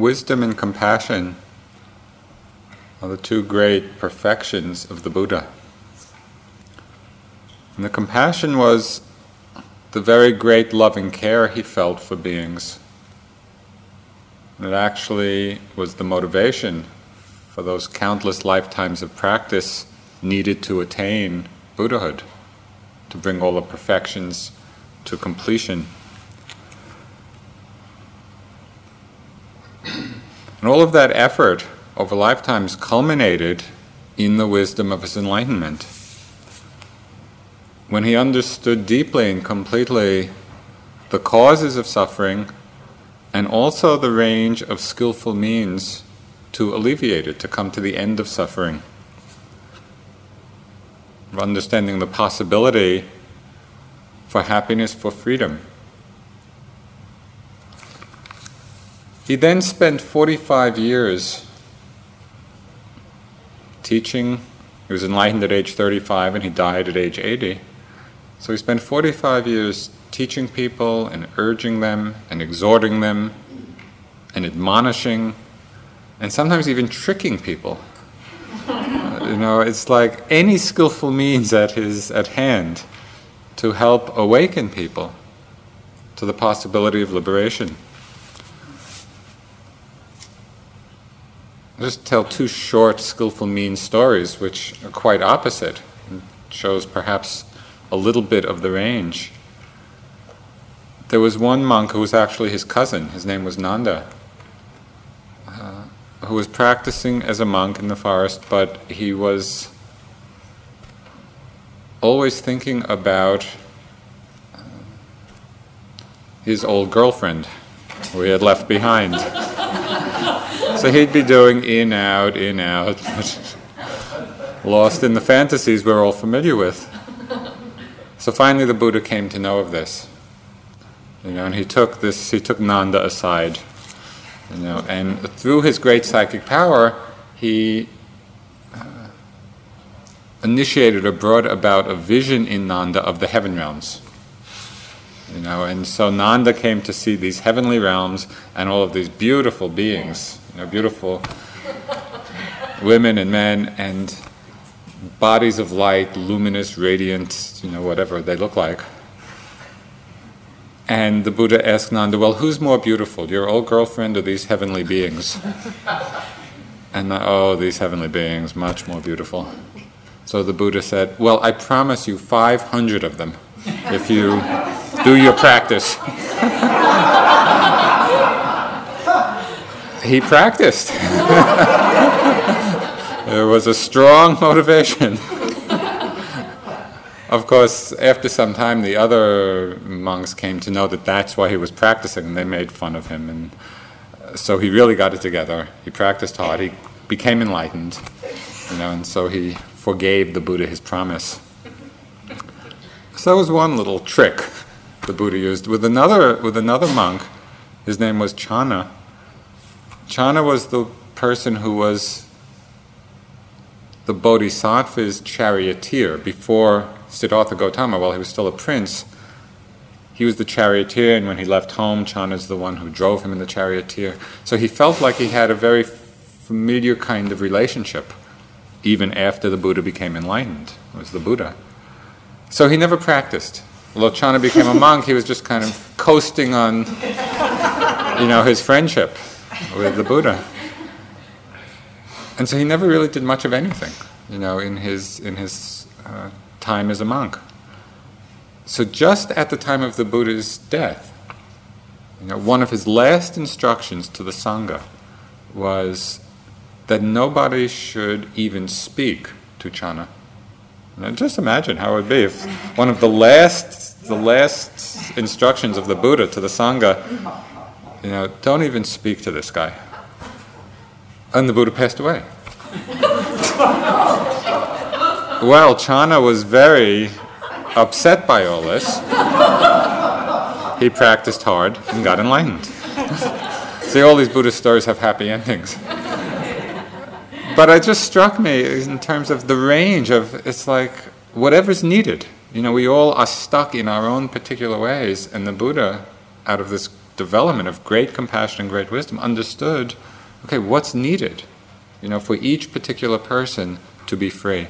wisdom and compassion are the two great perfections of the Buddha. And the compassion was the very great loving care he felt for beings. And it actually was the motivation for those countless lifetimes of practice needed to attain Buddhahood, to bring all the perfections to completion. And all of that effort over lifetimes culminated in the wisdom of his enlightenment. When he understood deeply and completely the causes of suffering and also the range of skillful means to alleviate it, to come to the end of suffering. Understanding the possibility for happiness, for freedom. He then spent 45 years teaching. He was enlightened at age 35 and he died at age 80. So he spent 45 years teaching people and urging them and exhorting them and admonishing and sometimes even tricking people. you know, it's like any skillful means at his at hand to help awaken people to the possibility of liberation. Just tell two short, skillful mean stories, which are quite opposite, and shows perhaps a little bit of the range. There was one monk who was actually his cousin. His name was Nanda, uh, who was practicing as a monk in the forest, but he was always thinking about uh, his old girlfriend, who he had left behind. So he'd be doing in, out, in, out, lost in the fantasies we're all familiar with. So finally the Buddha came to know of this. You know, and he took this, he took Nanda aside. You know, and through his great psychic power, he uh, initiated or brought about a vision in Nanda of the heaven realms. You know, and so Nanda came to see these heavenly realms and all of these beautiful beings beautiful women and men and bodies of light, luminous, radiant, you know, whatever they look like. And the Buddha asked Nanda, Well, who's more beautiful, your old girlfriend or these heavenly beings? And oh, these heavenly beings, much more beautiful. So the Buddha said, Well, I promise you 500 of them if you do your practice. He practiced. there was a strong motivation. of course, after some time, the other monks came to know that that's why he was practicing, and they made fun of him. And so he really got it together. He practiced hard. He became enlightened, you know, and so he forgave the Buddha his promise. So that was one little trick the Buddha used. With another, with another monk, his name was Channa Channa was the person who was the Bodhisattva's charioteer before Siddhartha Gautama, while he was still a prince. He was the charioteer, and when he left home, Channa's the one who drove him in the charioteer. So he felt like he had a very familiar kind of relationship, even after the Buddha became enlightened, was the Buddha. So he never practiced. Although Channa became a monk, he was just kind of coasting on, you know, his friendship with the Buddha. And so he never really did much of anything, you know, in his, in his uh, time as a monk. So just at the time of the Buddha's death, you know, one of his last instructions to the Sangha was that nobody should even speak to Channa. Now, just imagine how it would be if one of the last, the last instructions of the Buddha to the Sangha you know, don't even speak to this guy. And the Buddha passed away. well, Channa was very upset by all this. He practiced hard and got enlightened. See, all these Buddhist stories have happy endings. But it just struck me in terms of the range of it's like whatever's needed. You know, we all are stuck in our own particular ways, and the Buddha, out of this development of great compassion and great wisdom, understood okay, what's needed, you know, for each particular person to be free.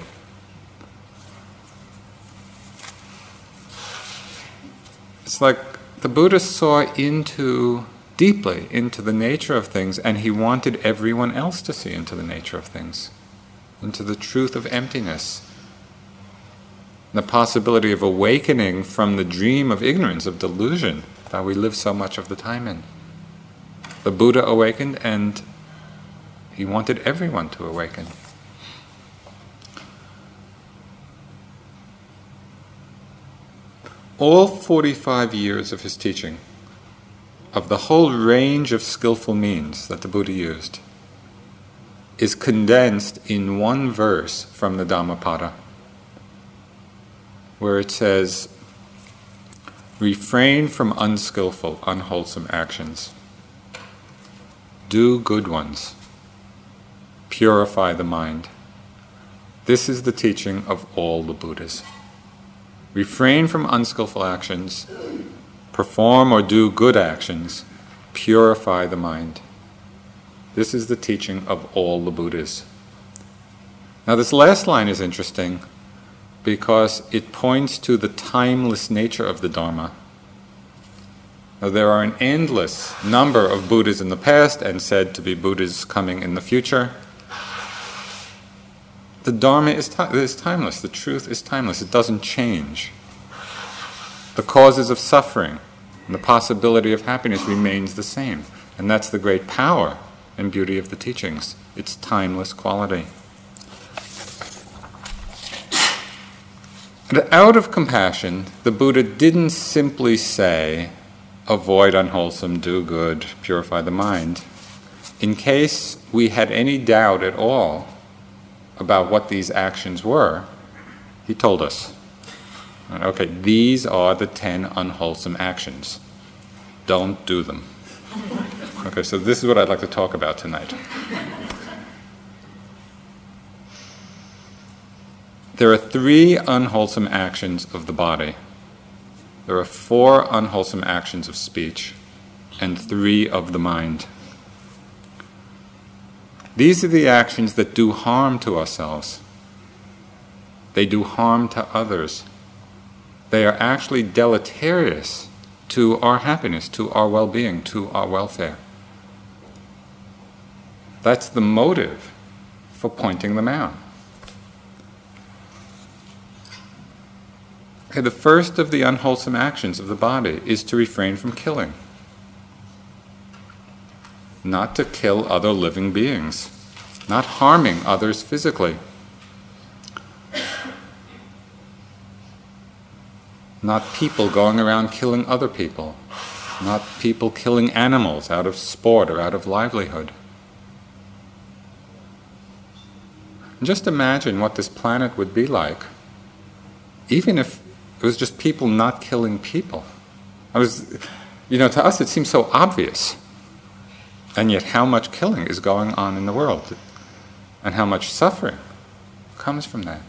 It's like the Buddha saw into deeply into the nature of things, and he wanted everyone else to see into the nature of things, into the truth of emptiness, the possibility of awakening from the dream of ignorance, of delusion that we live so much of the time in. The Buddha awakened, and he wanted everyone to awaken. All 45 years of his teaching, of the whole range of skillful means that the Buddha used, is condensed in one verse from the Dhammapada where it says, refrain from unskillful, unwholesome actions. Do good ones. Purify the mind. This is the teaching of all the Buddhas. Refrain from unskillful actions. Perform or do good actions. Purify the mind. This is the teaching of all the Buddhas. Now, this last line is interesting because it points to the timeless nature of the Dharma. Now, there are an endless number of Buddhas in the past and said to be Buddhas coming in the future. The Dharma is, ti- is timeless, the truth is timeless, it doesn't change. The causes of suffering and the possibility of happiness remains the same. And that's the great power and beauty of the teachings, its timeless quality. And out of compassion, the Buddha didn't simply say, avoid unwholesome, do good, purify the mind. In case we had any doubt at all about what these actions were, he told us. Okay, these are the ten unwholesome actions. Don't do them. Okay, so this is what I'd like to talk about tonight. There are three unwholesome actions of the body. There are four unwholesome actions of speech and three of the mind. These are the actions that do harm to ourselves. They do harm to others. They are actually deleterious to our happiness, to our well being, to our welfare. That's the motive for pointing them out. Okay, the first of the unwholesome actions of the body is to refrain from killing. Not to kill other living beings, not harming others physically. Not people going around killing other people. Not people killing animals out of sport or out of livelihood. just imagine what this planet would be like, even if it was just people not killing people. I was, you know, to us it seems so obvious. And yet, how much killing is going on in the world? And how much suffering comes from that?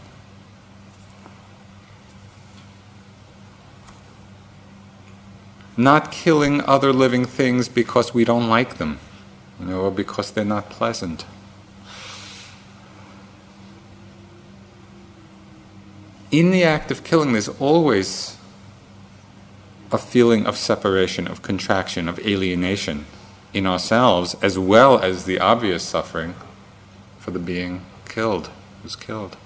Not killing other living things because we don't like them, you know, or because they're not pleasant. In the act of killing, there's always a feeling of separation, of contraction, of alienation in ourselves, as well as the obvious suffering for the being killed, who's killed.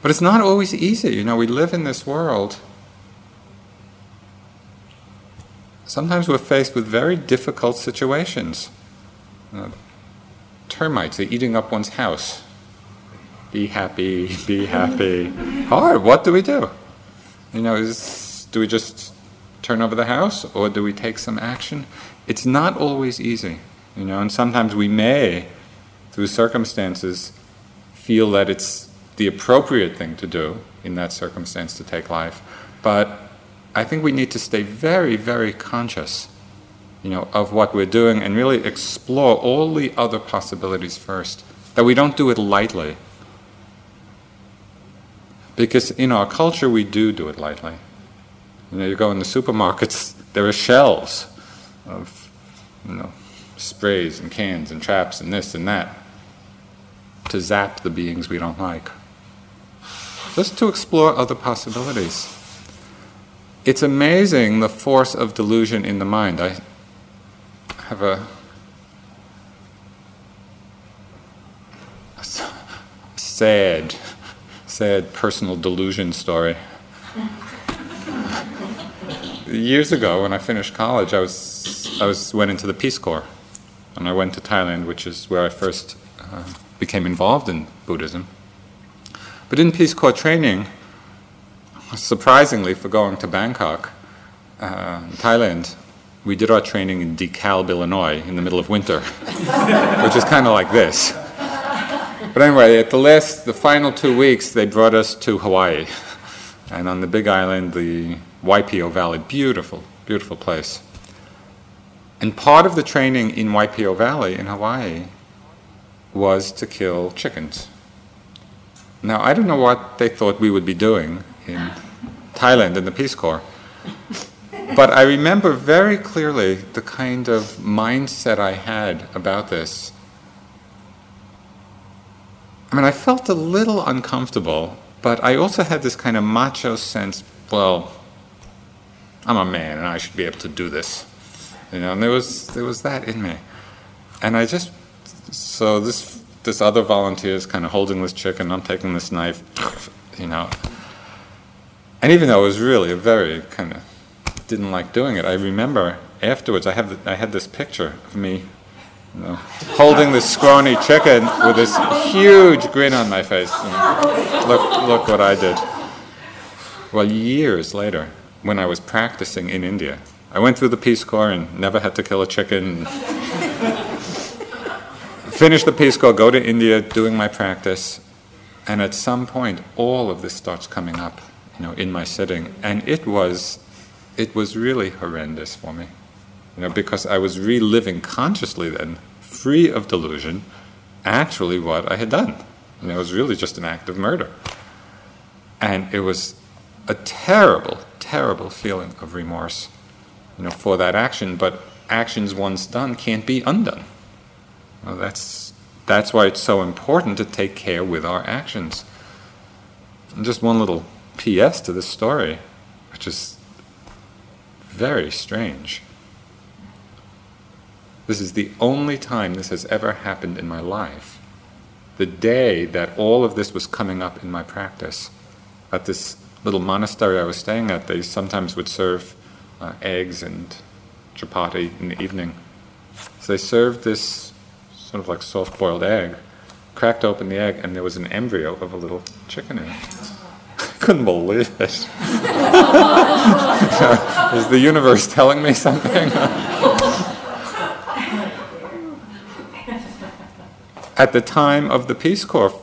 But it's not always easy. You know, we live in this world. Sometimes we're faced with very difficult situations. Know, termites are eating up one's house be happy, be happy. Hard. What do we do? You know, is, do we just turn over the house or do we take some action? It's not always easy, you know, and sometimes we may, through circumstances, feel that it's the appropriate thing to do in that circumstance to take life. But I think we need to stay very, very conscious, you know, of what we're doing and really explore all the other possibilities first. That we don't do it lightly because in our culture, we do do it lightly. You know, you go in the supermarkets, there are shelves of, you know, sprays and cans and traps and this and that to zap the beings we don't like. Just to explore other possibilities. It's amazing the force of delusion in the mind. I have a, a sad, sad personal delusion story. Years ago, when I finished college, I was I was went into the Peace Corps, and I went to Thailand, which is where I first uh, became involved in Buddhism. But in Peace Corps training, surprisingly for going to Bangkok, uh, Thailand, we did our training in DeKalb, Illinois, in the middle of winter, which is kind of like this. But anyway, at the last, the final two weeks, they brought us to Hawaii, and on the Big Island, the Waipio Valley, beautiful, beautiful place. And part of the training in Waipio Valley in Hawaii was to kill chickens. Now, I don't know what they thought we would be doing in Thailand in the Peace Corps, but I remember very clearly the kind of mindset I had about this. I mean, I felt a little uncomfortable, but I also had this kind of macho sense well, I'm a man and I should be able to do this. You know, and there was, there was that in me. And I just so this this other volunteer is kind of holding this chicken. I'm taking this knife, you know. And even though it was really a very kind of didn't like doing it, I remember afterwards I have I had this picture of me, you know, holding this scrawny chicken with this huge grin on my face. And look, look what I did. Well, years later, when I was practicing in India, I went through the Peace Corps and never had to kill a chicken finish the Peace Corps, go to India, doing my practice, and at some point, all of this starts coming up, you know, in my sitting, and it was, it was really horrendous for me, you know, because I was reliving consciously then, free of delusion, actually what I had done. And it was really just an act of murder, and it was a terrible, terrible feeling of remorse, you know, for that action. But actions once done can't be undone. Well, that's, that's why it's so important to take care with our actions. And just one little PS to this story, which is very strange. This is the only time this has ever happened in my life. The day that all of this was coming up in my practice. At this little monastery I was staying at, they sometimes would serve uh, eggs and chapati in the evening. So they served this sort of like soft boiled egg, cracked open the egg, and there was an embryo of a little chicken in it. I couldn't believe it. Is the universe telling me something? At the time of the Peace Corps,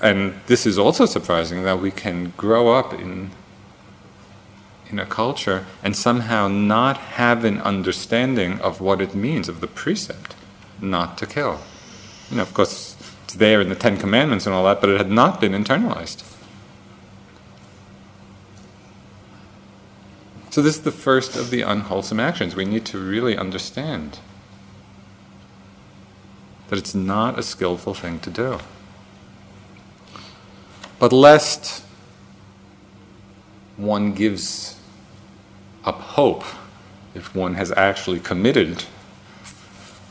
and this is also surprising that we can grow up in in a culture and somehow not have an understanding of what it means of the precept not to kill. You know, of course, it's there in the Ten Commandments and all that, but it had not been internalized. So, this is the first of the unwholesome actions. We need to really understand that it's not a skillful thing to do. But lest one gives up hope if one has actually committed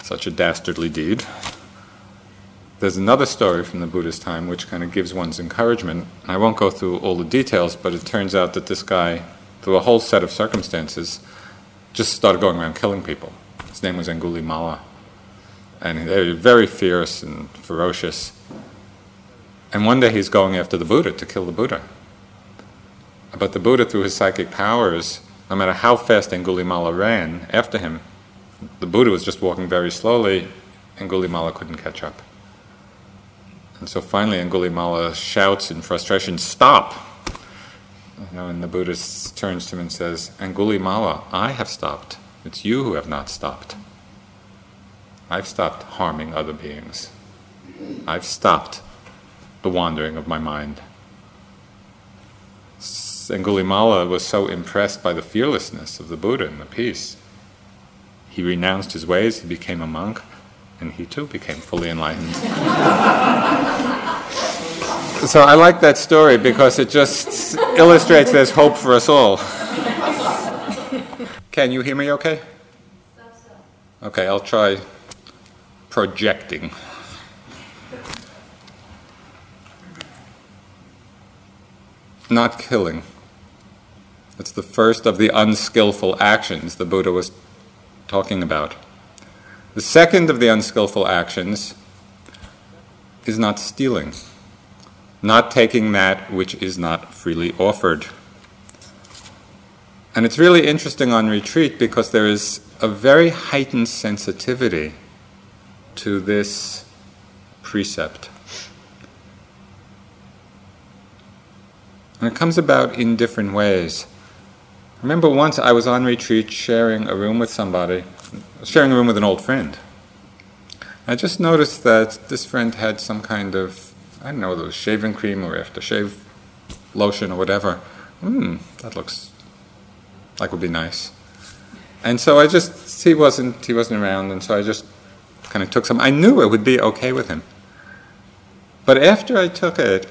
such a dastardly deed. There's another story from the Buddhist time which kind of gives one's encouragement. I won't go through all the details, but it turns out that this guy, through a whole set of circumstances, just started going around killing people. His name was Angulimala. And they were very fierce and ferocious. And one day he's going after the Buddha to kill the Buddha. But the Buddha, through his psychic powers, no matter how fast Angulimala ran after him, the Buddha was just walking very slowly, and Angulimala couldn't catch up. And so finally Angulimala shouts in frustration, Stop! You know, and the Buddha turns to him and says, Angulimala, I have stopped. It's you who have not stopped. I've stopped harming other beings. I've stopped the wandering of my mind. Angulimala was so impressed by the fearlessness of the Buddha and the peace he renounced his ways, he became a monk, and he too became fully enlightened. so I like that story because it just illustrates there's hope for us all. Can you hear me okay? Okay, I'll try projecting. Not killing. It's the first of the unskillful actions the Buddha was talking about. The second of the unskillful actions is not stealing, not taking that which is not freely offered. And it's really interesting on retreat because there is a very heightened sensitivity to this precept. And it comes about in different ways. I remember once I was on retreat sharing a room with somebody, sharing a room with an old friend. I just noticed that this friend had some kind of, I don't know, it was shaving cream or aftershave lotion or whatever. Hmm, that looks like would be nice. And so I just he wasn't he wasn't around, and so I just kind of took some. I knew it would be okay with him. But after I took it,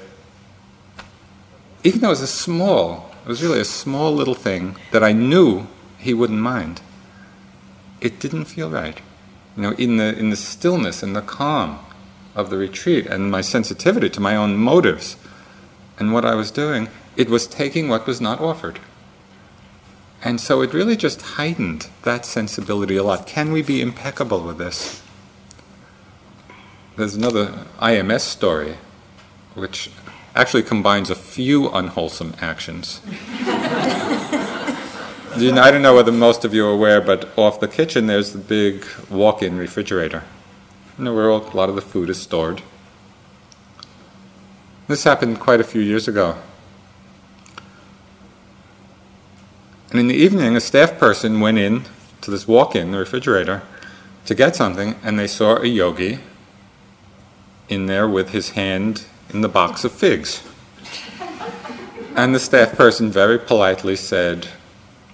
even though it was a small, it was really a small little thing that I knew he wouldn't mind. It didn't feel right. You know, in the in the stillness and the calm of the retreat and my sensitivity to my own motives and what I was doing, it was taking what was not offered. And so it really just heightened that sensibility a lot. Can we be impeccable with this? There's another IMS story which actually combines a few unwholesome actions. you know, I don't know whether most of you are aware, but off the kitchen there's the big walk in refrigerator. You know, where a lot of the food is stored. This happened quite a few years ago. And in the evening, a staff person went in to this walk in, the refrigerator, to get something, and they saw a yogi in there with his hand in the box of figs. And the staff person very politely said,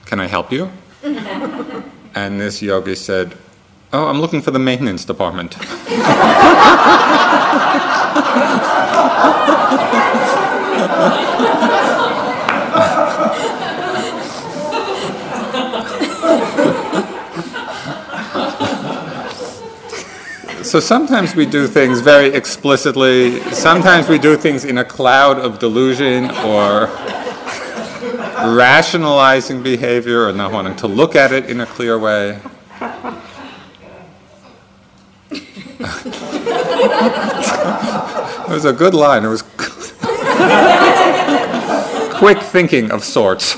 Can I help you? And this yogi said, Oh, I'm looking for the maintenance department. So sometimes we do things very explicitly, sometimes we do things in a cloud of delusion or rationalizing behavior or not wanting to look at it in a clear way. it was a good line. It was quick thinking of sorts.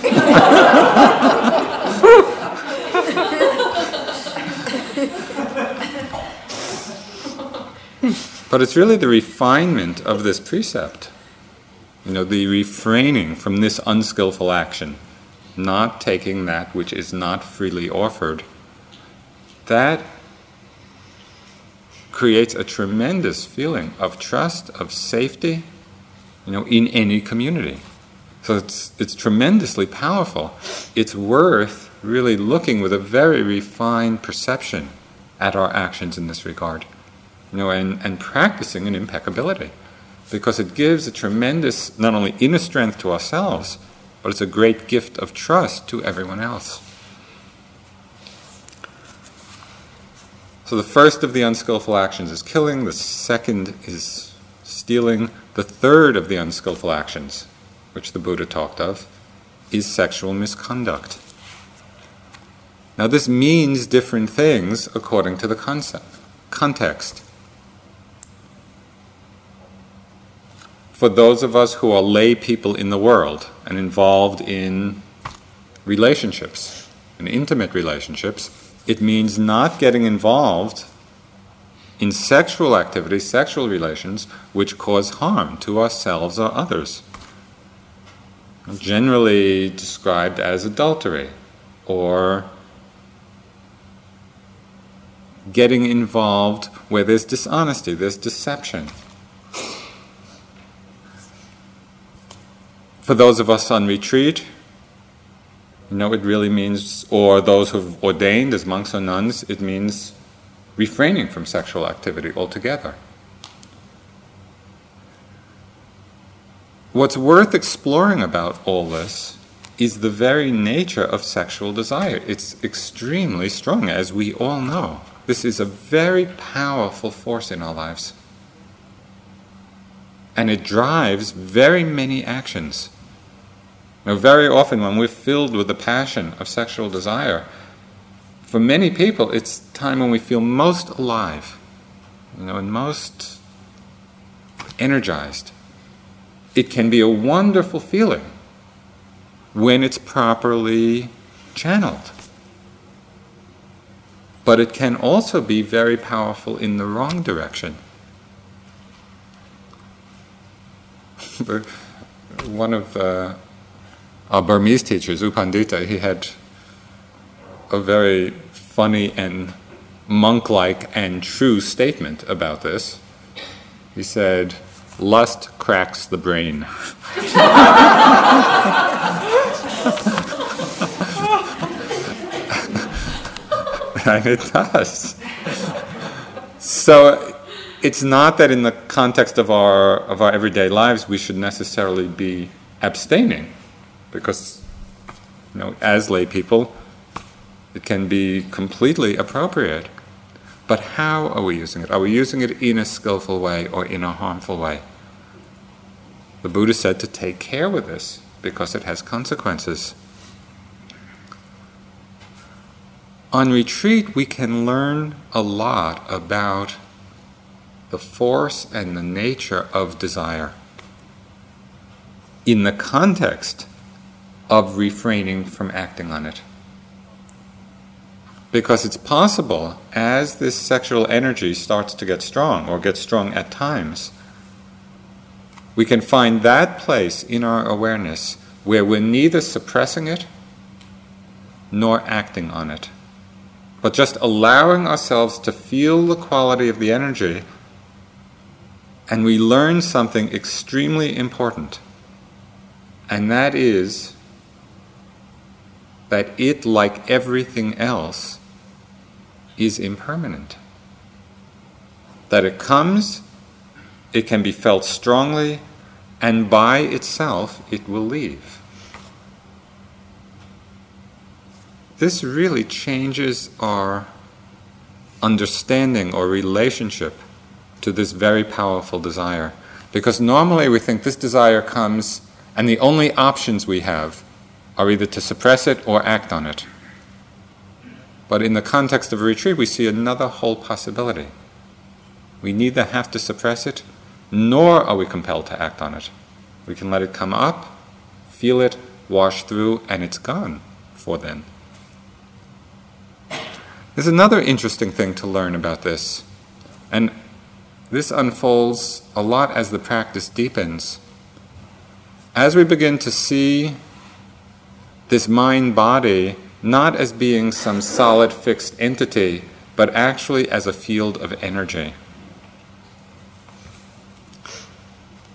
But it's really the refinement of this precept, you know, the refraining from this unskillful action, not taking that which is not freely offered, that creates a tremendous feeling of trust, of safety, you know, in any community. So it's, it's tremendously powerful. It's worth really looking with a very refined perception at our actions in this regard you know, and, and practicing an impeccability. Because it gives a tremendous, not only inner strength to ourselves, but it's a great gift of trust to everyone else. So the first of the unskillful actions is killing, the second is stealing, the third of the unskillful actions, which the Buddha talked of, is sexual misconduct. Now, this means different things according to the concept, context. For those of us who are lay people in the world and involved in relationships and intimate relationships, it means not getting involved in sexual activities, sexual relations, which cause harm to ourselves or others. Generally described as adultery or getting involved where there's dishonesty, there's deception. For those of us on retreat, You know, it really means, or those who've ordained as monks or nuns, it means refraining from sexual activity altogether. What's worth exploring about all this is the very nature of sexual desire. It's extremely strong, as we all know. This is a very powerful force in our lives. And it drives very many actions. Now, very often, when we're filled with the passion of sexual desire, for many people, it's time when we feel most alive, you know, and most energized. It can be a wonderful feeling when it's properly channeled. But it can also be very powerful in the wrong direction. One of uh, our Burmese teachers, U Pandita, he had a very funny and monk like and true statement about this. He said, Lust cracks the brain. and it does. So it's not that in the context of our of our everyday lives we should necessarily be abstaining, because you know, as lay people, it can be completely appropriate. But how are we using it? Are we using it in a skillful way or in a harmful way? The Buddha said to take care with this because it has consequences. On retreat, we can learn a lot about the force and the nature of desire in the context of refraining from acting on it. Because it's possible, as this sexual energy starts to get strong, or gets strong at times, we can find that place in our awareness where we're neither suppressing it nor acting on it but just allowing ourselves to feel the quality of the energy, and we learn something extremely important. And that is that it, like everything else, is impermanent. That it comes, it can be felt strongly, and by itself it will leave. this really changes our understanding or relationship to this very powerful desire. Because normally we think this desire comes, and the only options we have are either to suppress it or act on it. But in the context of a retreat, we see another whole possibility. We neither have to suppress it, nor are we compelled to act on it. We can let it come up, feel it, wash through, and it's gone for then. There's another interesting thing to learn about this, and this unfolds a lot as the practice deepens. As we begin to see this mind body not as being some solid fixed entity, but actually as a field of energy.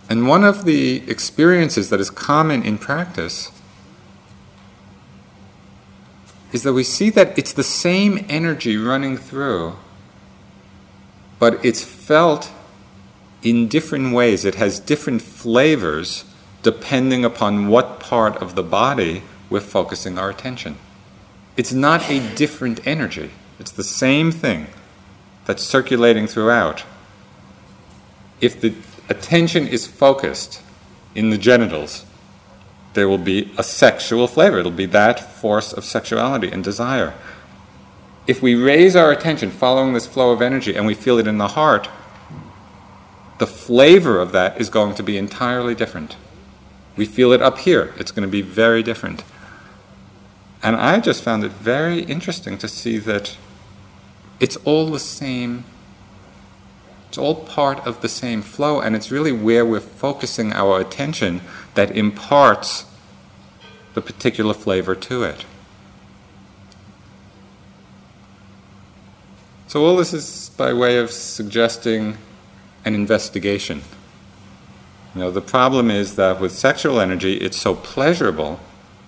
And one of the experiences that is common in practice is that we see that it's the same energy running through, but it's felt in different ways. It has different flavors depending upon what part of the body we're focusing our attention. It's not a different energy, it's the same thing that's circulating throughout. If the attention is focused in the genitals, there will be a sexual flavor. It'll be that force of sexuality and desire. If we raise our attention following this flow of energy and we feel it in the heart, the flavor of that is going to be entirely different. We feel it up here, it's going to be very different. And I just found it very interesting to see that it's all the same it's all part of the same flow, and it's really where we're focusing our attention that imparts the particular flavor to it. So, all this is by way of suggesting an investigation. You know, the problem is that with sexual energy, it's so pleasurable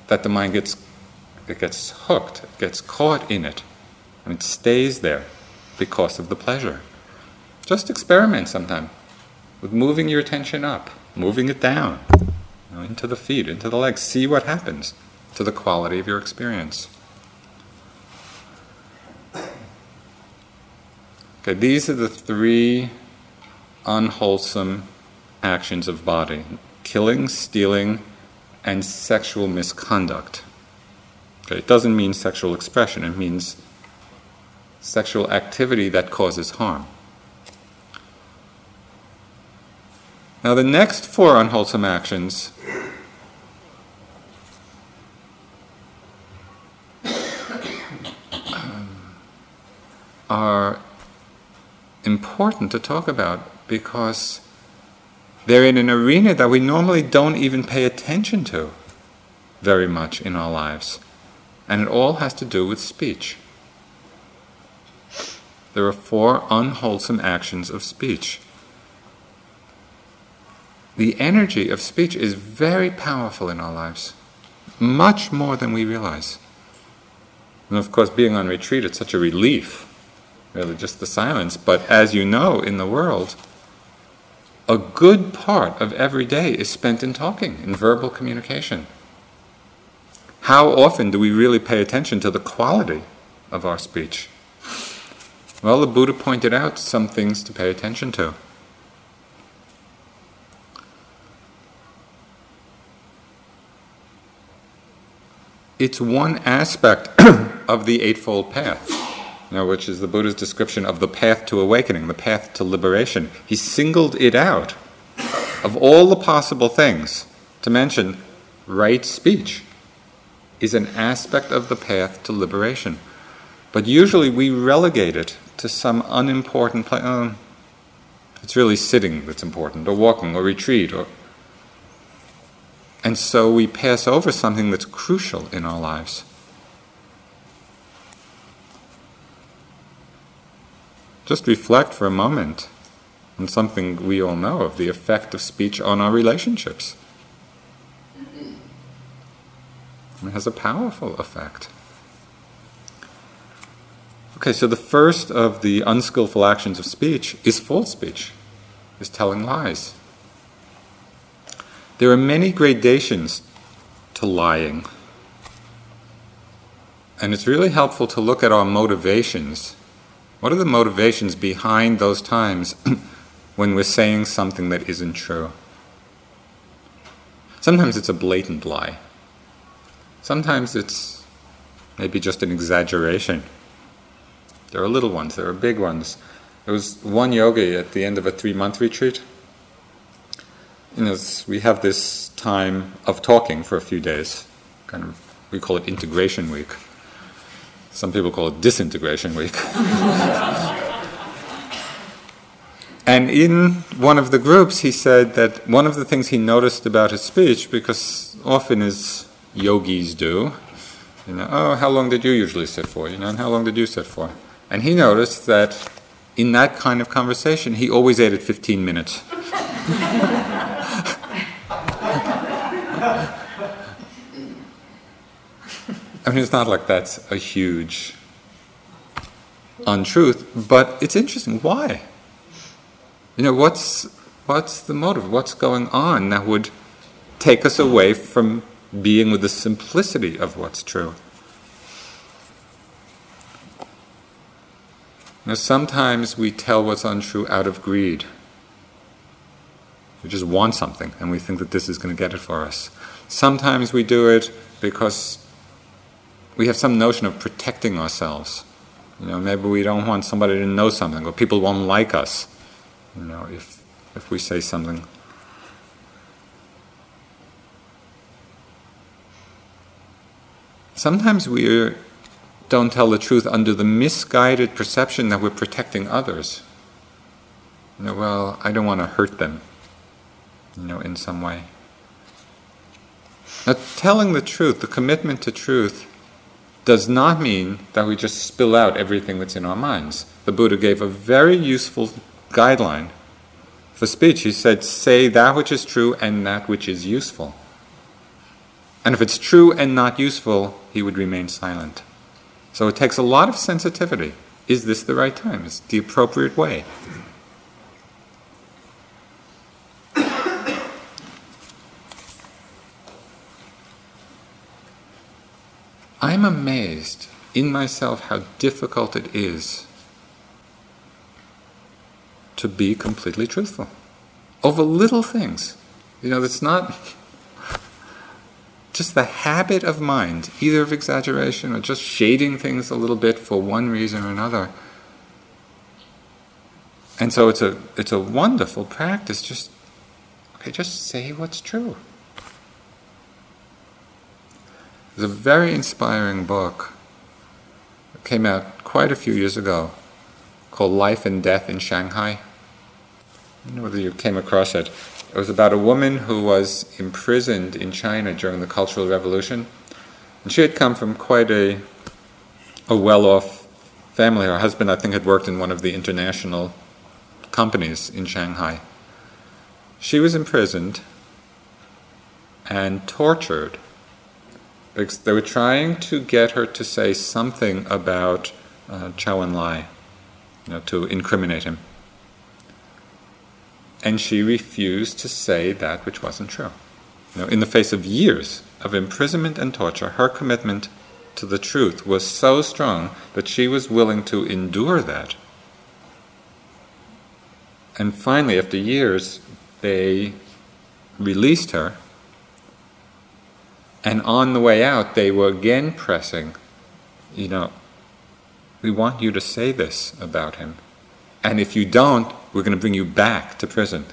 that the mind gets it gets hooked, it gets caught in it, and it stays there because of the pleasure. Just experiment sometime with moving your attention up, moving it down, you know, into the feet, into the legs. See what happens to the quality of your experience. Okay, these are the three unwholesome actions of body killing, stealing, and sexual misconduct. Okay, it doesn't mean sexual expression, it means sexual activity that causes harm. Now, the next four unwholesome actions are important to talk about because they're in an arena that we normally don't even pay attention to very much in our lives. And it all has to do with speech. There are four unwholesome actions of speech. The energy of speech is very powerful in our lives, much more than we realize. And of course, being on retreat, it's such a relief, really, just the silence. But as you know, in the world, a good part of every day is spent in talking, in verbal communication. How often do we really pay attention to the quality of our speech? Well, the Buddha pointed out some things to pay attention to. It's one aspect of the Eightfold Path know, which is the Buddha's description of the path to awakening, the path to liberation. He singled it out of all the possible things to mention right speech is an aspect of the path to liberation. But usually we relegate it to some unimportant place. Oh, um, it's really sitting that's important, or walking, or retreat, or and so we pass over something that's crucial in our lives. Just reflect for a moment on something we all know of the effect of speech on our relationships. It has a powerful effect. Okay, so the first of the unskillful actions of speech is false speech, is telling lies. There are many gradations to lying. And it's really helpful to look at our motivations what are the motivations behind those times when we're saying something that isn't true? Sometimes it's a blatant lie. Sometimes it's maybe just an exaggeration. There are little ones, there are big ones. There was one yogi at the end of a three month retreat. You know, we have this time of talking for a few days. Kind of, we call it integration week. Some people call it disintegration week. and in one of the groups, he said that one of the things he noticed about his speech, because often as yogis do, you know, oh, how long did you usually sit for? You know, and how long did you sit for? And he noticed that in that kind of conversation, he always at 15 minutes. I mean, it's not like that's a huge untruth, but it's interesting. Why? You know, what's what's the motive? What's going on that would take us away from being with the simplicity of what's true? Now, sometimes we tell what's untrue out of greed. We just want something and we think that this is going to get it for us. Sometimes we do it because we have some notion of protecting ourselves. You know, maybe we don't want somebody to know something, or people won't like us. You know, if if we say something. Sometimes we don't tell the truth under the misguided perception that we're protecting others. You know, well, I don't want to hurt them. You know, in some way. Now, telling the truth, the commitment to truth, does not mean that we just spill out everything that's in our minds. The Buddha gave a very useful guideline for speech. He said, Say that which is true and that which is useful. And if it's true and not useful, he would remain silent. So it takes a lot of sensitivity. Is this the right time? Is it the appropriate way? I'm amazed in myself how difficult it is to be completely truthful over little things. You know, it's not just the habit of mind, either of exaggeration or just shading things a little bit for one reason or another. And so it's a it's a wonderful practice. Just okay, just say what's true. There's a very inspiring book that came out quite a few years ago called Life and Death in Shanghai. I don't know whether you came across it. It was about a woman who was imprisoned in China during the Cultural Revolution. And she had come from quite a, a well off family. Her husband, I think, had worked in one of the international companies in Shanghai. She was imprisoned and tortured because they were trying to get her to say something about uh, Chou Enlai, you know, to incriminate him. And she refused to say that which wasn't true. You know, in the face of years of imprisonment and torture, her commitment to the truth was so strong that she was willing to endure that. And finally, after years, they released her and on the way out, they were again pressing, you know, we want you to say this about him. And if you don't, we're going to bring you back to prison.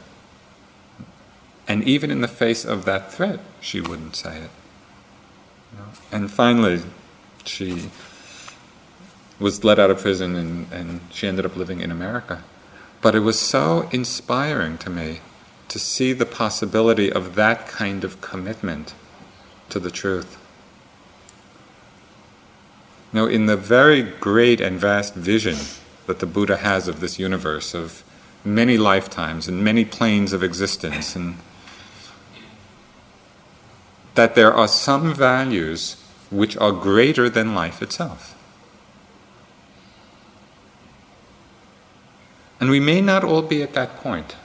And even in the face of that threat, she wouldn't say it. And finally, she was let out of prison and, and she ended up living in America. But it was so inspiring to me to see the possibility of that kind of commitment to the truth. Now, in the very great and vast vision that the Buddha has of this universe, of many lifetimes and many planes of existence, and that there are some values which are greater than life itself. And we may not all be at that point.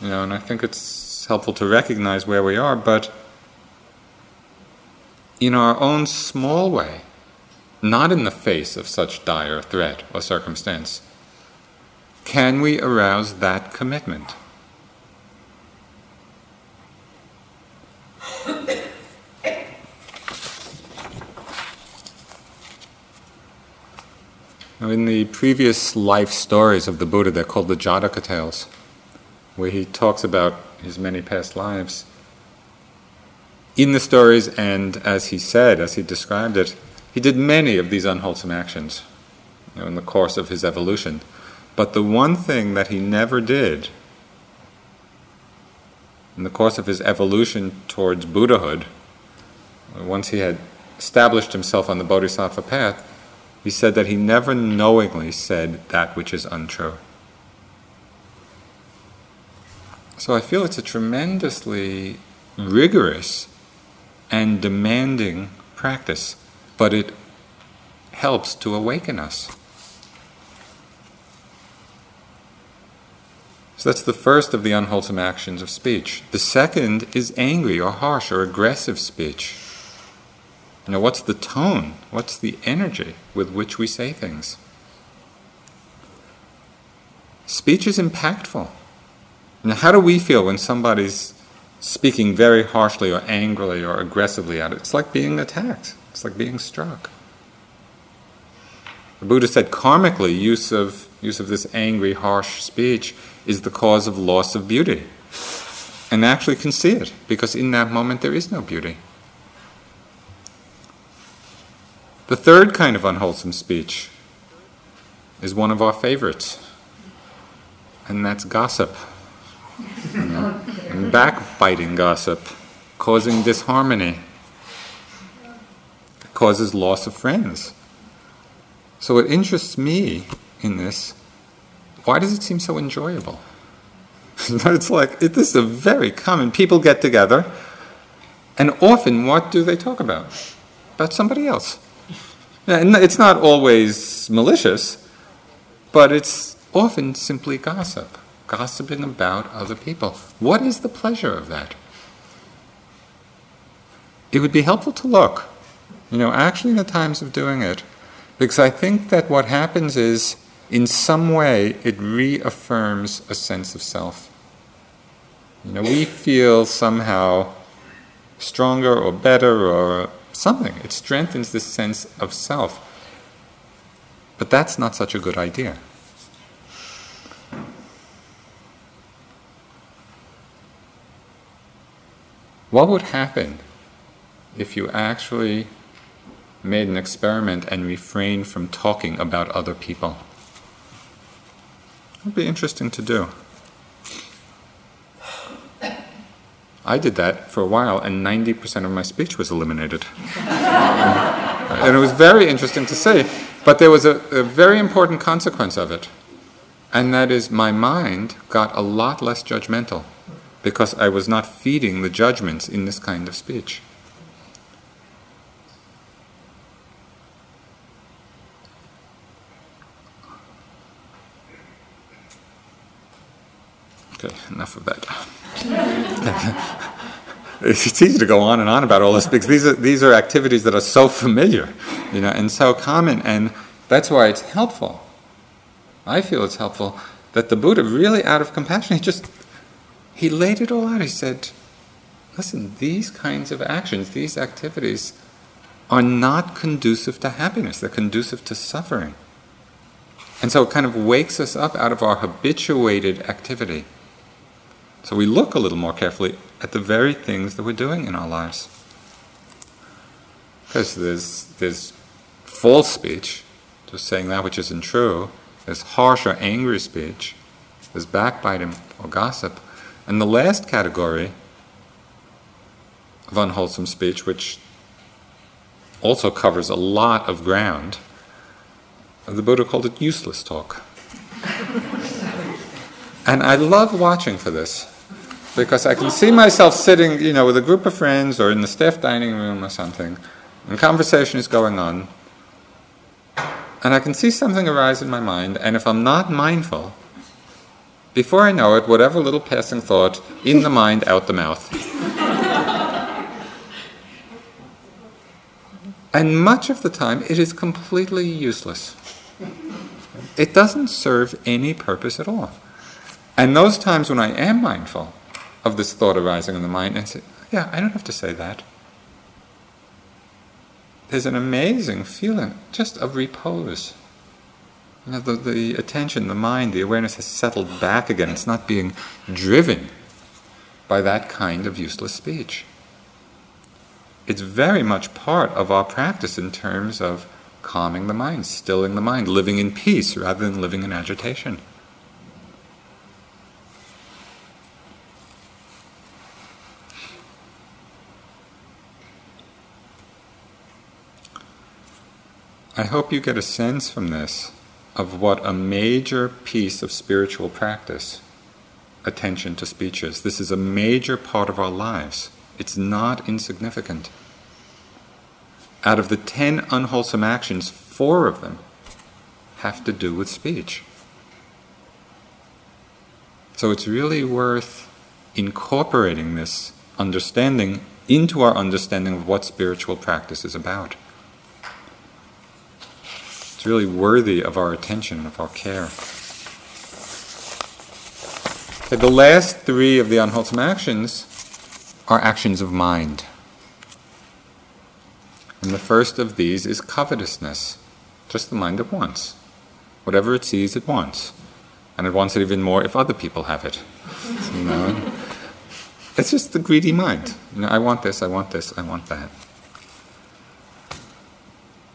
You know, and I think it's helpful to recognize where we are, but in our own small way, not in the face of such dire threat or circumstance, can we arouse that commitment? Now, in the previous life stories of the Buddha, they're called the Jataka tales, where he talks about his many past lives in the stories, and as he said, as he described it, he did many of these unwholesome actions you know, in the course of his evolution. But the one thing that he never did in the course of his evolution towards Buddhahood, once he had established himself on the Bodhisattva path, he said that he never knowingly said that which is untrue. So I feel it's a tremendously rigorous and demanding practice, but it helps to awaken us. So that's the first of the unwholesome actions of speech. The second is angry or harsh or aggressive speech. You know, what's the tone? What's the energy with which we say things? Speech is impactful. Now, how do we feel when somebody's speaking very harshly or angrily or aggressively at it. It's like being attacked, it's like being struck. The Buddha said karmically, use of, use of this angry, harsh speech is the cause of loss of beauty. And actually can see it, because in that moment there is no beauty. The third kind of unwholesome speech is one of our favorites, and that's gossip and backbiting gossip, causing disharmony, causes loss of friends. So, what interests me in this, why does it seem so enjoyable? it's like, it, this is a very common, people get together And often, what do they talk about? About somebody else. And it's not always malicious, but it's often simply gossip, gossiping about other people. What is the pleasure of that? It would be helpful to look, you know, actually the times of doing it, because I think that what happens is, in some way, it reaffirms a sense of self. You know, we feel somehow stronger or better or something. It strengthens this sense of self. But that's not such a good idea. What would happen if you actually made an experiment and refrained from talking about other people? It would be interesting to do. I did that for a while, and 90% of my speech was eliminated. and it was very interesting to see. But there was a, a, very important consequence of it, and that is my mind got a lot less judgmental because I was not feeding the judgments in this kind of speech. Okay, enough of that. it's easy to go on and on about all this because these are these are activities that are so familiar, you know, and so common, and that's why it's helpful. I feel it's helpful that the Buddha really, out of compassion, he just he laid it all out. He said, "Listen, these kinds of actions, these activities, are not conducive to happiness. They're conducive to suffering." And so it kind of wakes us up out of our habituated activity. So we look a little more carefully at the very things that we're doing in our lives. Because there's, there's false speech, just saying that which isn't true. There's harsh or angry speech. There's backbiting or gossip. And the last category of unwholesome speech, which also covers a lot of ground, the Buddha called it useless talk. and I love watching for this because I can see myself sitting, you know, with a group of friends or in the staff dining room or something, and conversation is going on, and I can see something arise in my mind, and if I'm not mindful, before I know it, whatever little passing thought, in the mind, out the mouth. and much of the time, it is completely useless. It doesn't serve any purpose at all. And those times when I am mindful, of this thought arising in the mind and say, yeah, I don't have to say that. There's an amazing feeling just of repose. You know, the, the attention, the mind, the awareness has settled back again. It's not being driven by that kind of useless speech. It's very much part of our practice in terms of calming the mind, stilling the mind, living in peace rather than living in agitation. I hope you get a sense from this of what a major piece of spiritual practice attention to speech is. This is a major part of our lives. It's not insignificant. Out of the ten unwholesome actions, four of them have to do with speech. So it's really worth incorporating this understanding into our understanding of what spiritual practice is about. It's really worthy of our attention, of our care. Okay, the last three of the unwholesome actions are actions of mind. And the first of these is covetousness. Just the mind that wants. Whatever it sees, it wants. And it wants it even more if other people have it. you know? It's just the greedy mind. You know, I want this, I want this, I want that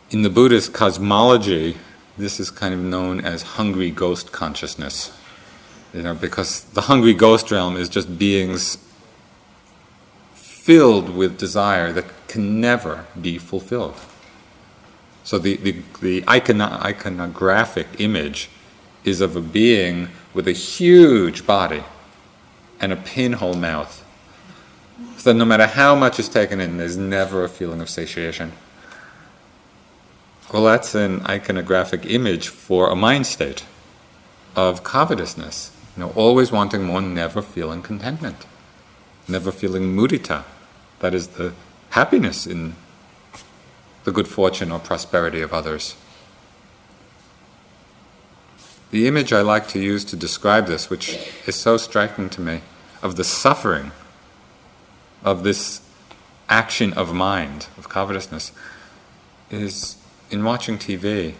in the Buddhist cosmology, this is kind of known as hungry ghost consciousness. You know, because the hungry ghost realm is just beings filled with desire that can never be fulfilled. So the, the, the icono- iconographic image is of a being with a huge body and a pinhole mouth. So no matter how much is taken in, there's never a feeling of satiation. Well, that's an iconographic image for a mind state of covetousness. You know, always wanting more, never feeling contentment, never feeling mudita. That is the happiness in the good fortune or prosperity of others. The image I like to use to describe this, which is so striking to me, of the suffering of this action of mind, of covetousness, is in watching TV,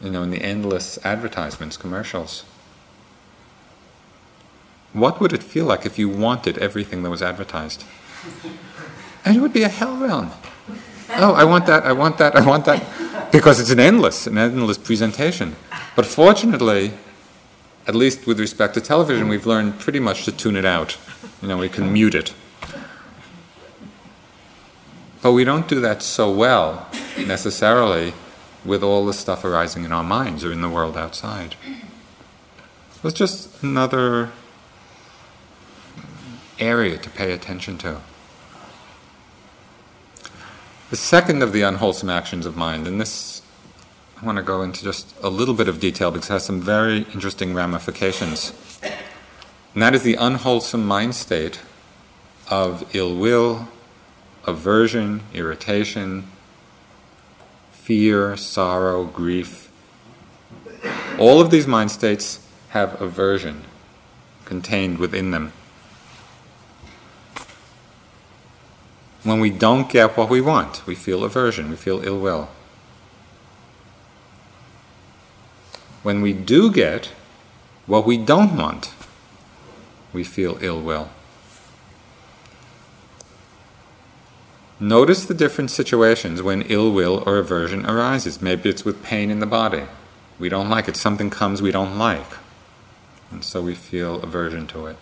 you know, in the endless advertisements, commercials. What would it feel like if you wanted everything that was advertised? And it would be a hell realm. Oh, I want that, I want that, I want that. Because it's an endless, an endless presentation. But fortunately, at least with respect to television, we've learned pretty much to tune it out. You know, we can mute it. But we don't do that so well, necessarily, with all the stuff arising in our minds or in the world outside. It's just another area to pay attention to. The second of the unwholesome actions of mind, and this I want to go into just a little bit of detail because it has some very interesting ramifications. And that is the unwholesome mind state of ill will, aversion, irritation, fear, sorrow, grief. All of these mind states have aversion contained within them. When we don't get what we want, we feel aversion, we feel ill will. When we do get what we don't want, we feel ill will. Notice the different situations when ill will or aversion arises. Maybe it's with pain in the body. We don't like it. Something comes we don't like. And so we feel aversion to it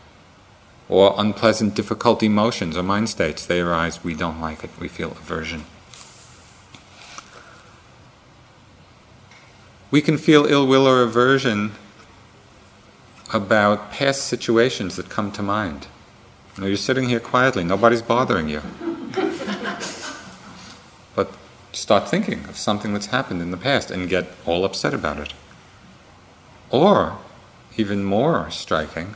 or unpleasant, difficult emotions or mind states. They arise, we don't like it, we feel aversion. We can feel ill will or aversion about past situations that come to mind. You know, you're sitting here quietly, nobody's bothering you. Start thinking of something that's happened in the past and get all upset about it. Or, even more striking,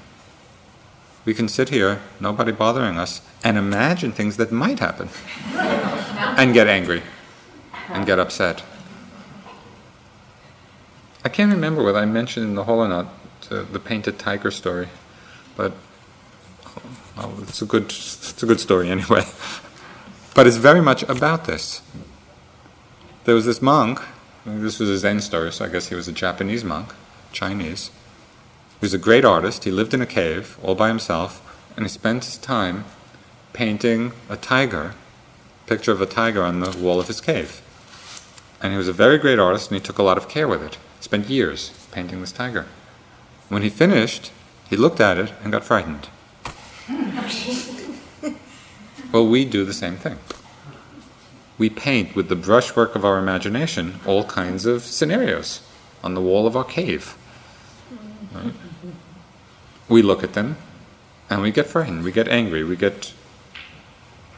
we can sit here, nobody bothering us, and imagine things that might happen and get angry and get upset. I can't remember whether I mentioned in the hall or not the, the painted tiger story, but well, it's a good it's a good story anyway. but it's very much about this. There was this monk. This was a Zen story, so I guess he was a Japanese monk, Chinese, he was a great artist. He lived in a cave all by himself, and he spent his time painting a tiger, picture of a tiger on the wall of his cave. And he was a very great artist, and he took a lot of care with it. He spent years painting this tiger. When he finished, he looked at it and got frightened. well, we do the same thing. We paint with the brushwork of our imagination all kinds of scenarios on the wall of our cave. Right? we look at them and we get frightened, we get angry, we get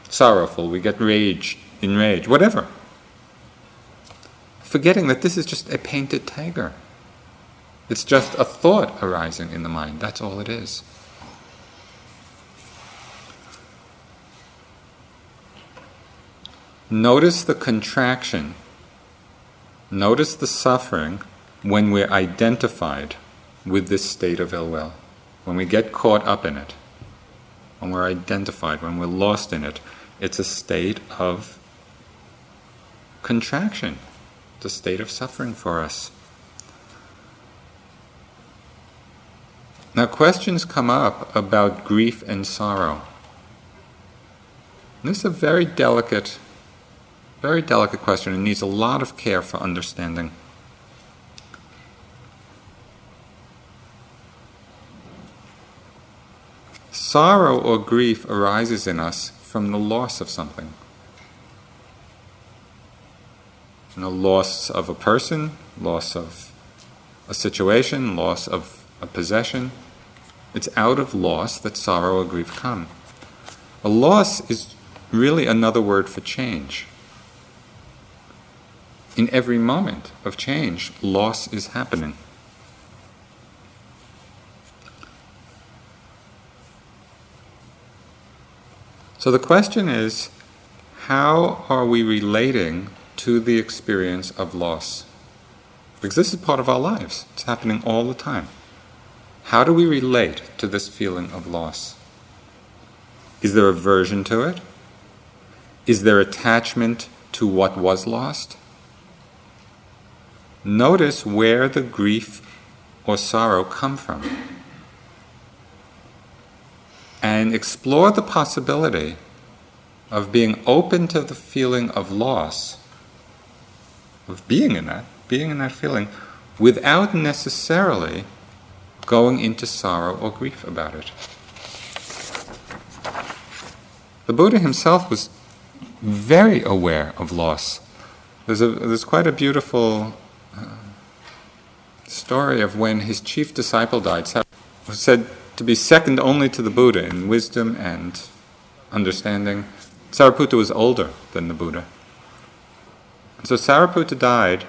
sorrowful, we get rage, enraged, whatever. Forgetting that this is just a painted tiger. It's just a thought arising in the mind. That's all it is. Notice the contraction. Notice the suffering when we're identified with this state of ill will when we get caught up in it, when we're identified, when we're lost in it, it's a state of contraction, it's a state of suffering for us. Now, questions come up about grief and sorrow. This is a very delicate, very delicate question and needs a lot of care for understanding. Sorrow or grief arises in us from the loss of something. You know, loss of a person, loss of a situation, loss of a possession. It's out of loss that sorrow or grief come. A loss is really another word for change. In every moment of change, loss is happening. So the question is how are we relating to the experience of loss? Because this is part of our lives, it's happening all the time. How do we relate to this feeling of loss? Is there aversion to it? Is there attachment to what was lost? Notice where the grief or sorrow come from. And explore the possibility of being open to the feeling of loss, of being in that, being in that feeling, without necessarily going into sorrow or grief about it. The Buddha himself was very aware of loss. There's, a, there's quite a beautiful story of when his chief disciple died, was said to be second only to the Buddha in wisdom and understanding. Sariputta was older than the Buddha. So Sariputta died,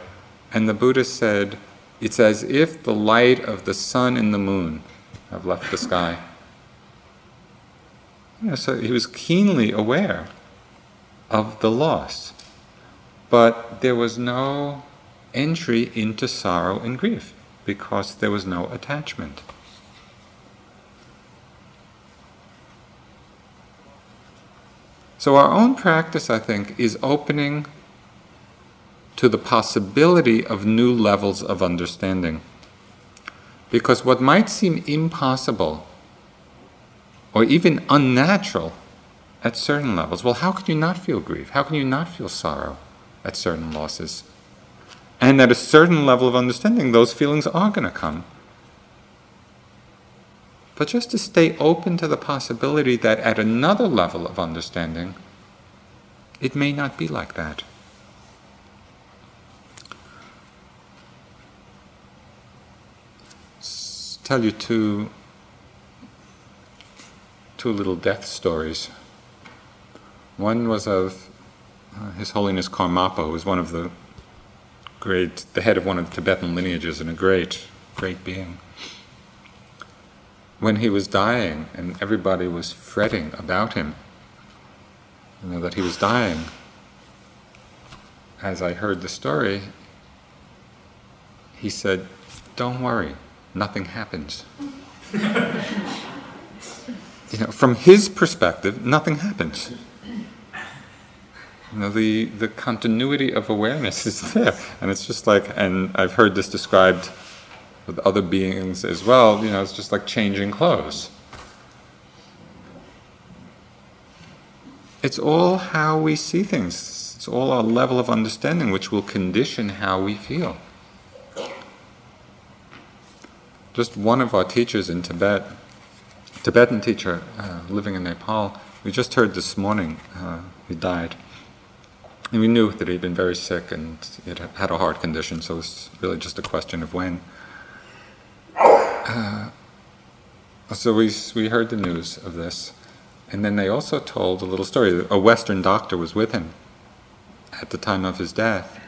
and the Buddha said, It's as if the light of the sun and the moon have left the sky. You know, so he was keenly aware of the loss. But there was no entry into sorrow and grief because there was no attachment. So, our own practice, I think, is opening to the possibility of new levels of understanding. Because what might seem impossible or even unnatural at certain levels. Well, how can you not feel grief? How can you not feel sorrow at certain losses? And at a certain level of understanding, those feelings are going to come. But just to stay open to the possibility that at another level of understanding, it may not be like that. tell you two two little death stories. One was of uh, His Holiness Karmapa, who was one of the great, the head of one of the Tibetan lineages and a great, great being. When he was dying and everybody was fretting about him, you know, that he was dying, as I heard the story, he said, Don't worry, nothing happens. you know, from his perspective, nothing happens. You know, the, the continuity of awareness is there. And it's just like, and I've heard this described with other beings as well, you know, it's just like changing clothes. It's all how we see things. It's all our level of understanding which will condition how we feel. Just one of our teachers in Tibet Tibetan teacher uh, living in Nepal. We just heard this morning uh, he died. And we knew that he'd been very sick and he had had a heart condition, so it's really just a question of when. Uh, so we, we heard the news of this. And then they also told a little story. A Western doctor was with him at the time of his death.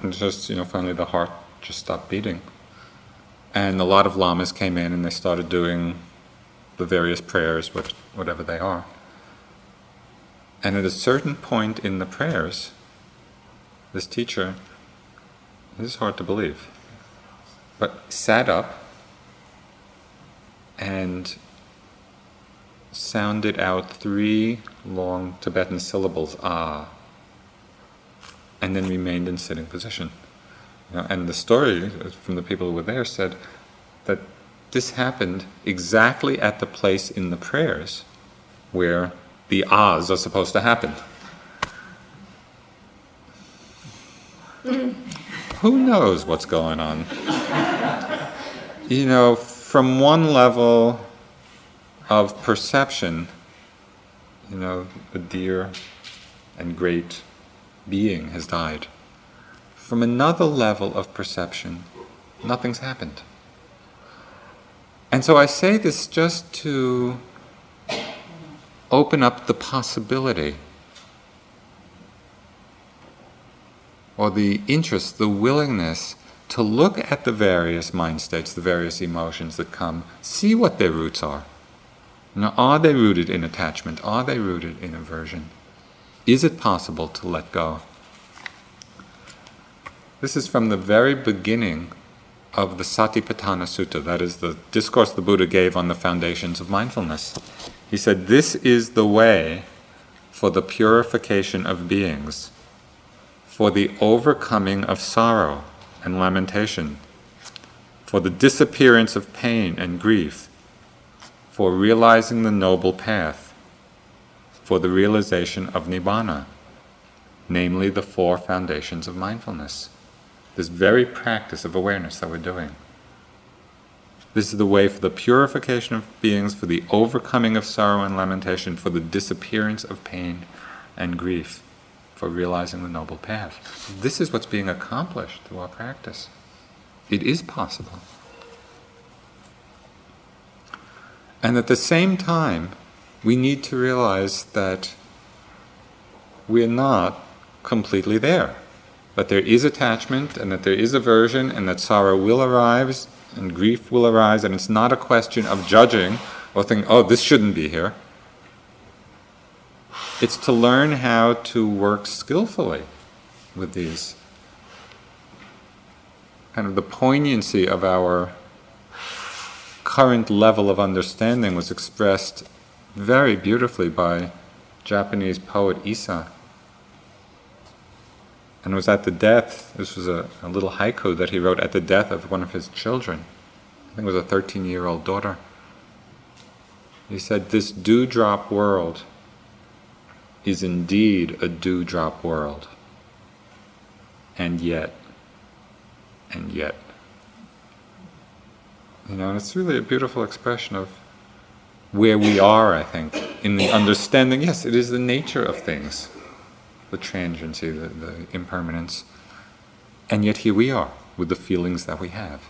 And just, you know, finally the heart just stopped beating. And a lot of lamas came in and they started doing the various prayers, which, whatever they are. And at a certain point in the prayers, this teacher, this is hard to believe, but sat up and sounded out three long Tibetan syllables, ah, and then remained in sitting position. And the story from the people who were there said that this happened exactly at the place in the prayers where the ahs are supposed to happen. Who knows what's going on? you know, from one level of perception, you know, a dear and great being has died from another level of perception, nothing's happened. And so I say this just to open up the possibility or the interest, the willingness to look at the various mind states, the various emotions that come, see what their roots are. Now, are they rooted in attachment? Are they rooted in aversion? Is it possible to let go? This is from the very beginning of the Satipatthana Sutta, that is the discourse the Buddha gave on the foundations of mindfulness. He said, This is the way for the purification of beings, for the overcoming of sorrow and lamentation, for the disappearance of pain and grief, for realizing the noble path, for the realization of Nibbana, namely the four foundations of mindfulness this very practice of awareness that we're doing. This is the way for the purification of beings, for the overcoming of sorrow and lamentation, for the disappearance of pain and grief, for realizing the noble path. This is what's being accomplished through our practice. It is possible. And at the same time, we need to realize that we're not completely there that there is attachment and that there is aversion and that sorrow will arise and grief will arise, and it's not a question of judging or thinking, oh, this shouldn't be here. It's to learn how to work skillfully with these. Kind of the poignancy of our current level of understanding was expressed very beautifully by Japanese poet Issa and it was at the death, this was a, a little haiku that he wrote at the death of one of his children. I think it was a 13 year old daughter. He said, This dewdrop world is indeed a dewdrop world. And yet, and yet. You know, and it's really a beautiful expression of where we are, I think, in the understanding yes, it is the nature of things the transiency, the, the impermanence. And yet here we are with the feelings that we have.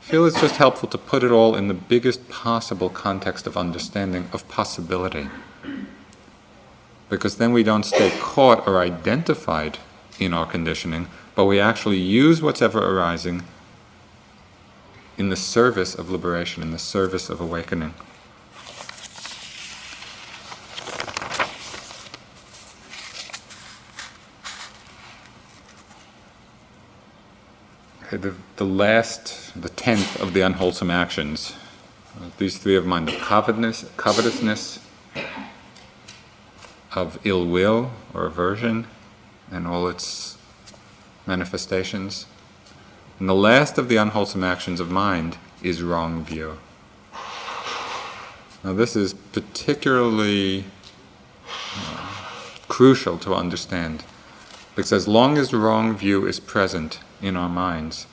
I feel it's just helpful to put it all in the biggest possible context of understanding of possibility. Because then we don't stay caught or identified in our conditioning, but we actually use what's ever arising in the service of liberation, in the service of awakening. The, the last, the tenth of the unwholesome actions. Uh, these three of mind the covetousness, covetousness, of ill will or aversion, and all its manifestations. And the last of the unwholesome actions of mind is wrong view. Now, this is particularly uh, crucial to understand because as long as wrong view is present, in our minds,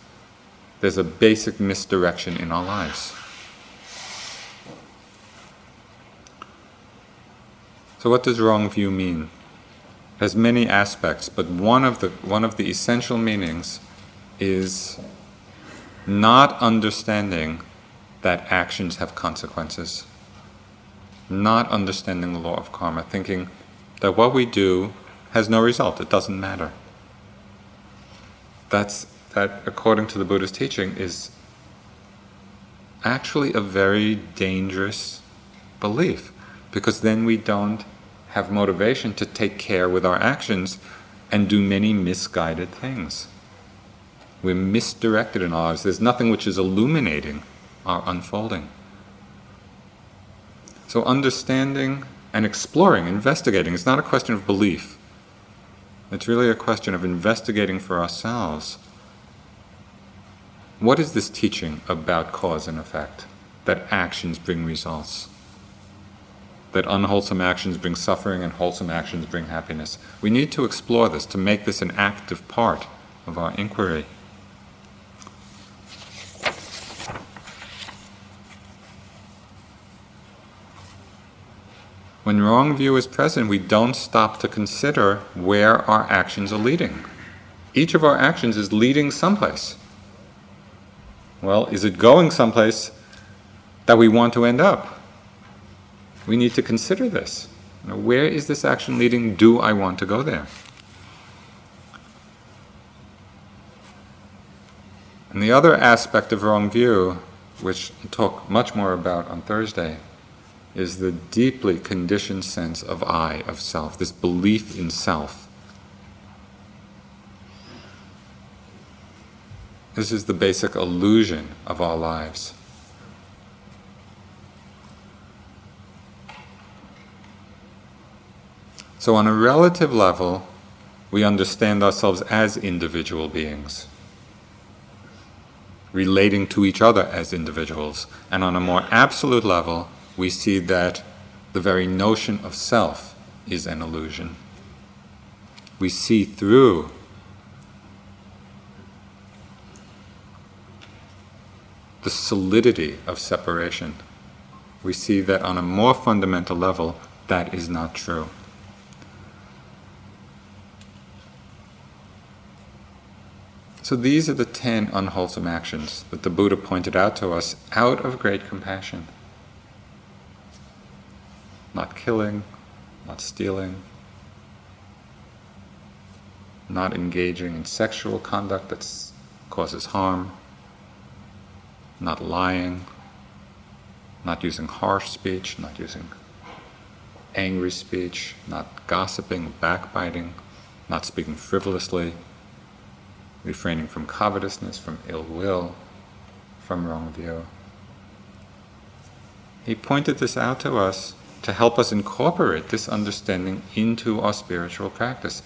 there's a basic misdirection in our lives. So, what does wrong view mean? It has many aspects, but one of the one of the essential meanings is not understanding that actions have consequences. Not understanding the law of karma, thinking that what we do has no result, it doesn't matter that's that according to the Buddha's teaching is actually a very dangerous belief because then we don't have motivation to take care with our actions and do many misguided things. We're misdirected in our lives. There's nothing which is illuminating our unfolding. So, understanding and exploring, investigating, it's not a question of belief. It's really a question of investigating for ourselves what is this teaching about cause and effect? That actions bring results. That unwholesome actions bring suffering and wholesome actions bring happiness. We need to explore this to make this an active part of our inquiry. When wrong view is present, we don't stop to consider where our actions are leading. Each of our actions is leading someplace. Well, is it going someplace that we want to end up? We need to consider this. Know, where is this action leading? Do I want to go there? And the other aspect of wrong view, which I'll talk much more about on Thursday, is the deeply conditioned sense of I, of self, this belief in self. This is the basic illusion of our lives. So, on a relative level, we understand ourselves as individual beings, relating to each other as individuals. And on a more absolute level, we see that the very notion of self is an illusion. We see through the solidity of separation. We see that on a more fundamental level, that is not true. So these are the ten unwholesome actions that the Buddha pointed out to us out of great compassion. Not killing, not stealing, not engaging in sexual conduct that causes harm, not lying, not using harsh speech, not using angry speech, not gossiping, backbiting, not speaking frivolously, refraining from covetousness, from ill will, from wrong view. He pointed this out to us to help us incorporate this understanding into our spiritual practice.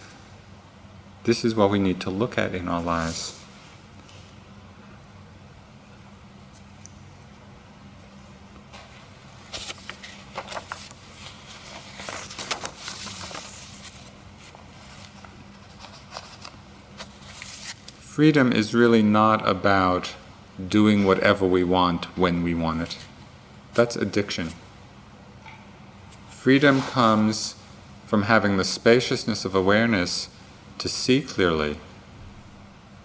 This is what we need to look at in our lives. freedom is really not about doing whatever we want when we want it. That's addiction. Freedom comes from having the spaciousness of awareness to see clearly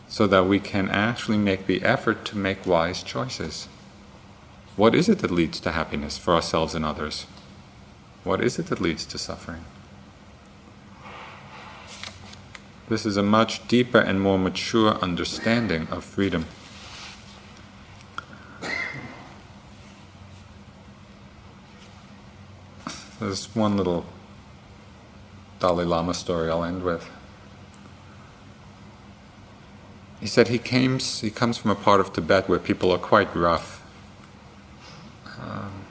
so that we can actually make the effort to make wise choices. What is it that leads to happiness for ourselves and others? What is it that leads to suffering? This is a much deeper and more mature understanding of freedom. There's one little Dalai Lama story I'll end with. He said he came, he comes from a part of Tibet where people are quite rough. Um,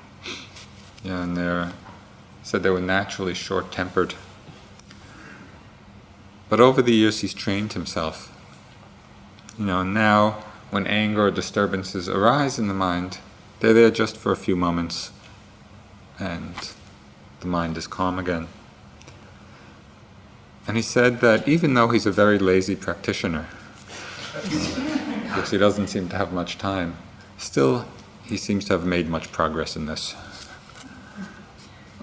yeah, and they said they were naturally short-tempered. But over the years, he's trained himself. You know, now when anger or disturbances arise in the mind, they're there just for a few moments and the mind is calm again. And he said that even though he's a very lazy practitioner, because he doesn't seem to have much time, still he seems to have made much progress in this.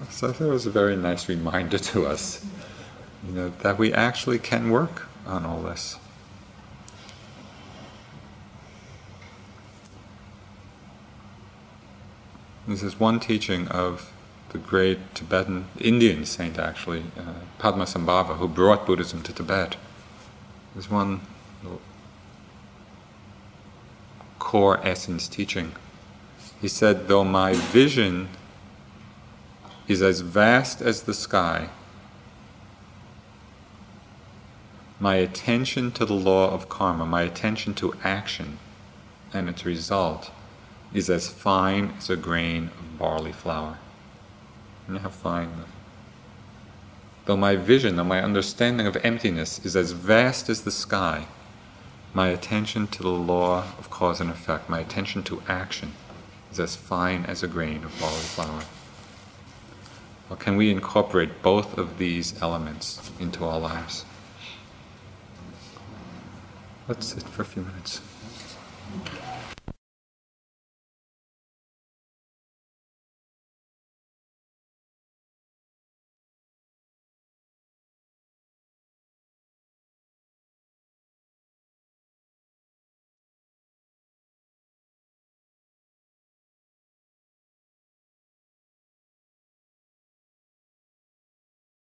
So that was a very nice reminder to us you know, that we actually can work on all this. This is one teaching of the great Tibetan Indian saint, actually, uh, Padmasambhava, who brought Buddhism to Tibet. There's one core essence teaching. He said, Though my vision is as vast as the sky, my attention to the law of karma, my attention to action and its result, is as fine as a grain of barley flour. And fine. Though my vision, and my understanding of emptiness is as vast as the sky, my attention to the law of cause and effect, my attention to action, is as fine as a grain of barley flour. Well, can we incorporate both of these elements into our lives? Let's sit for a few minutes.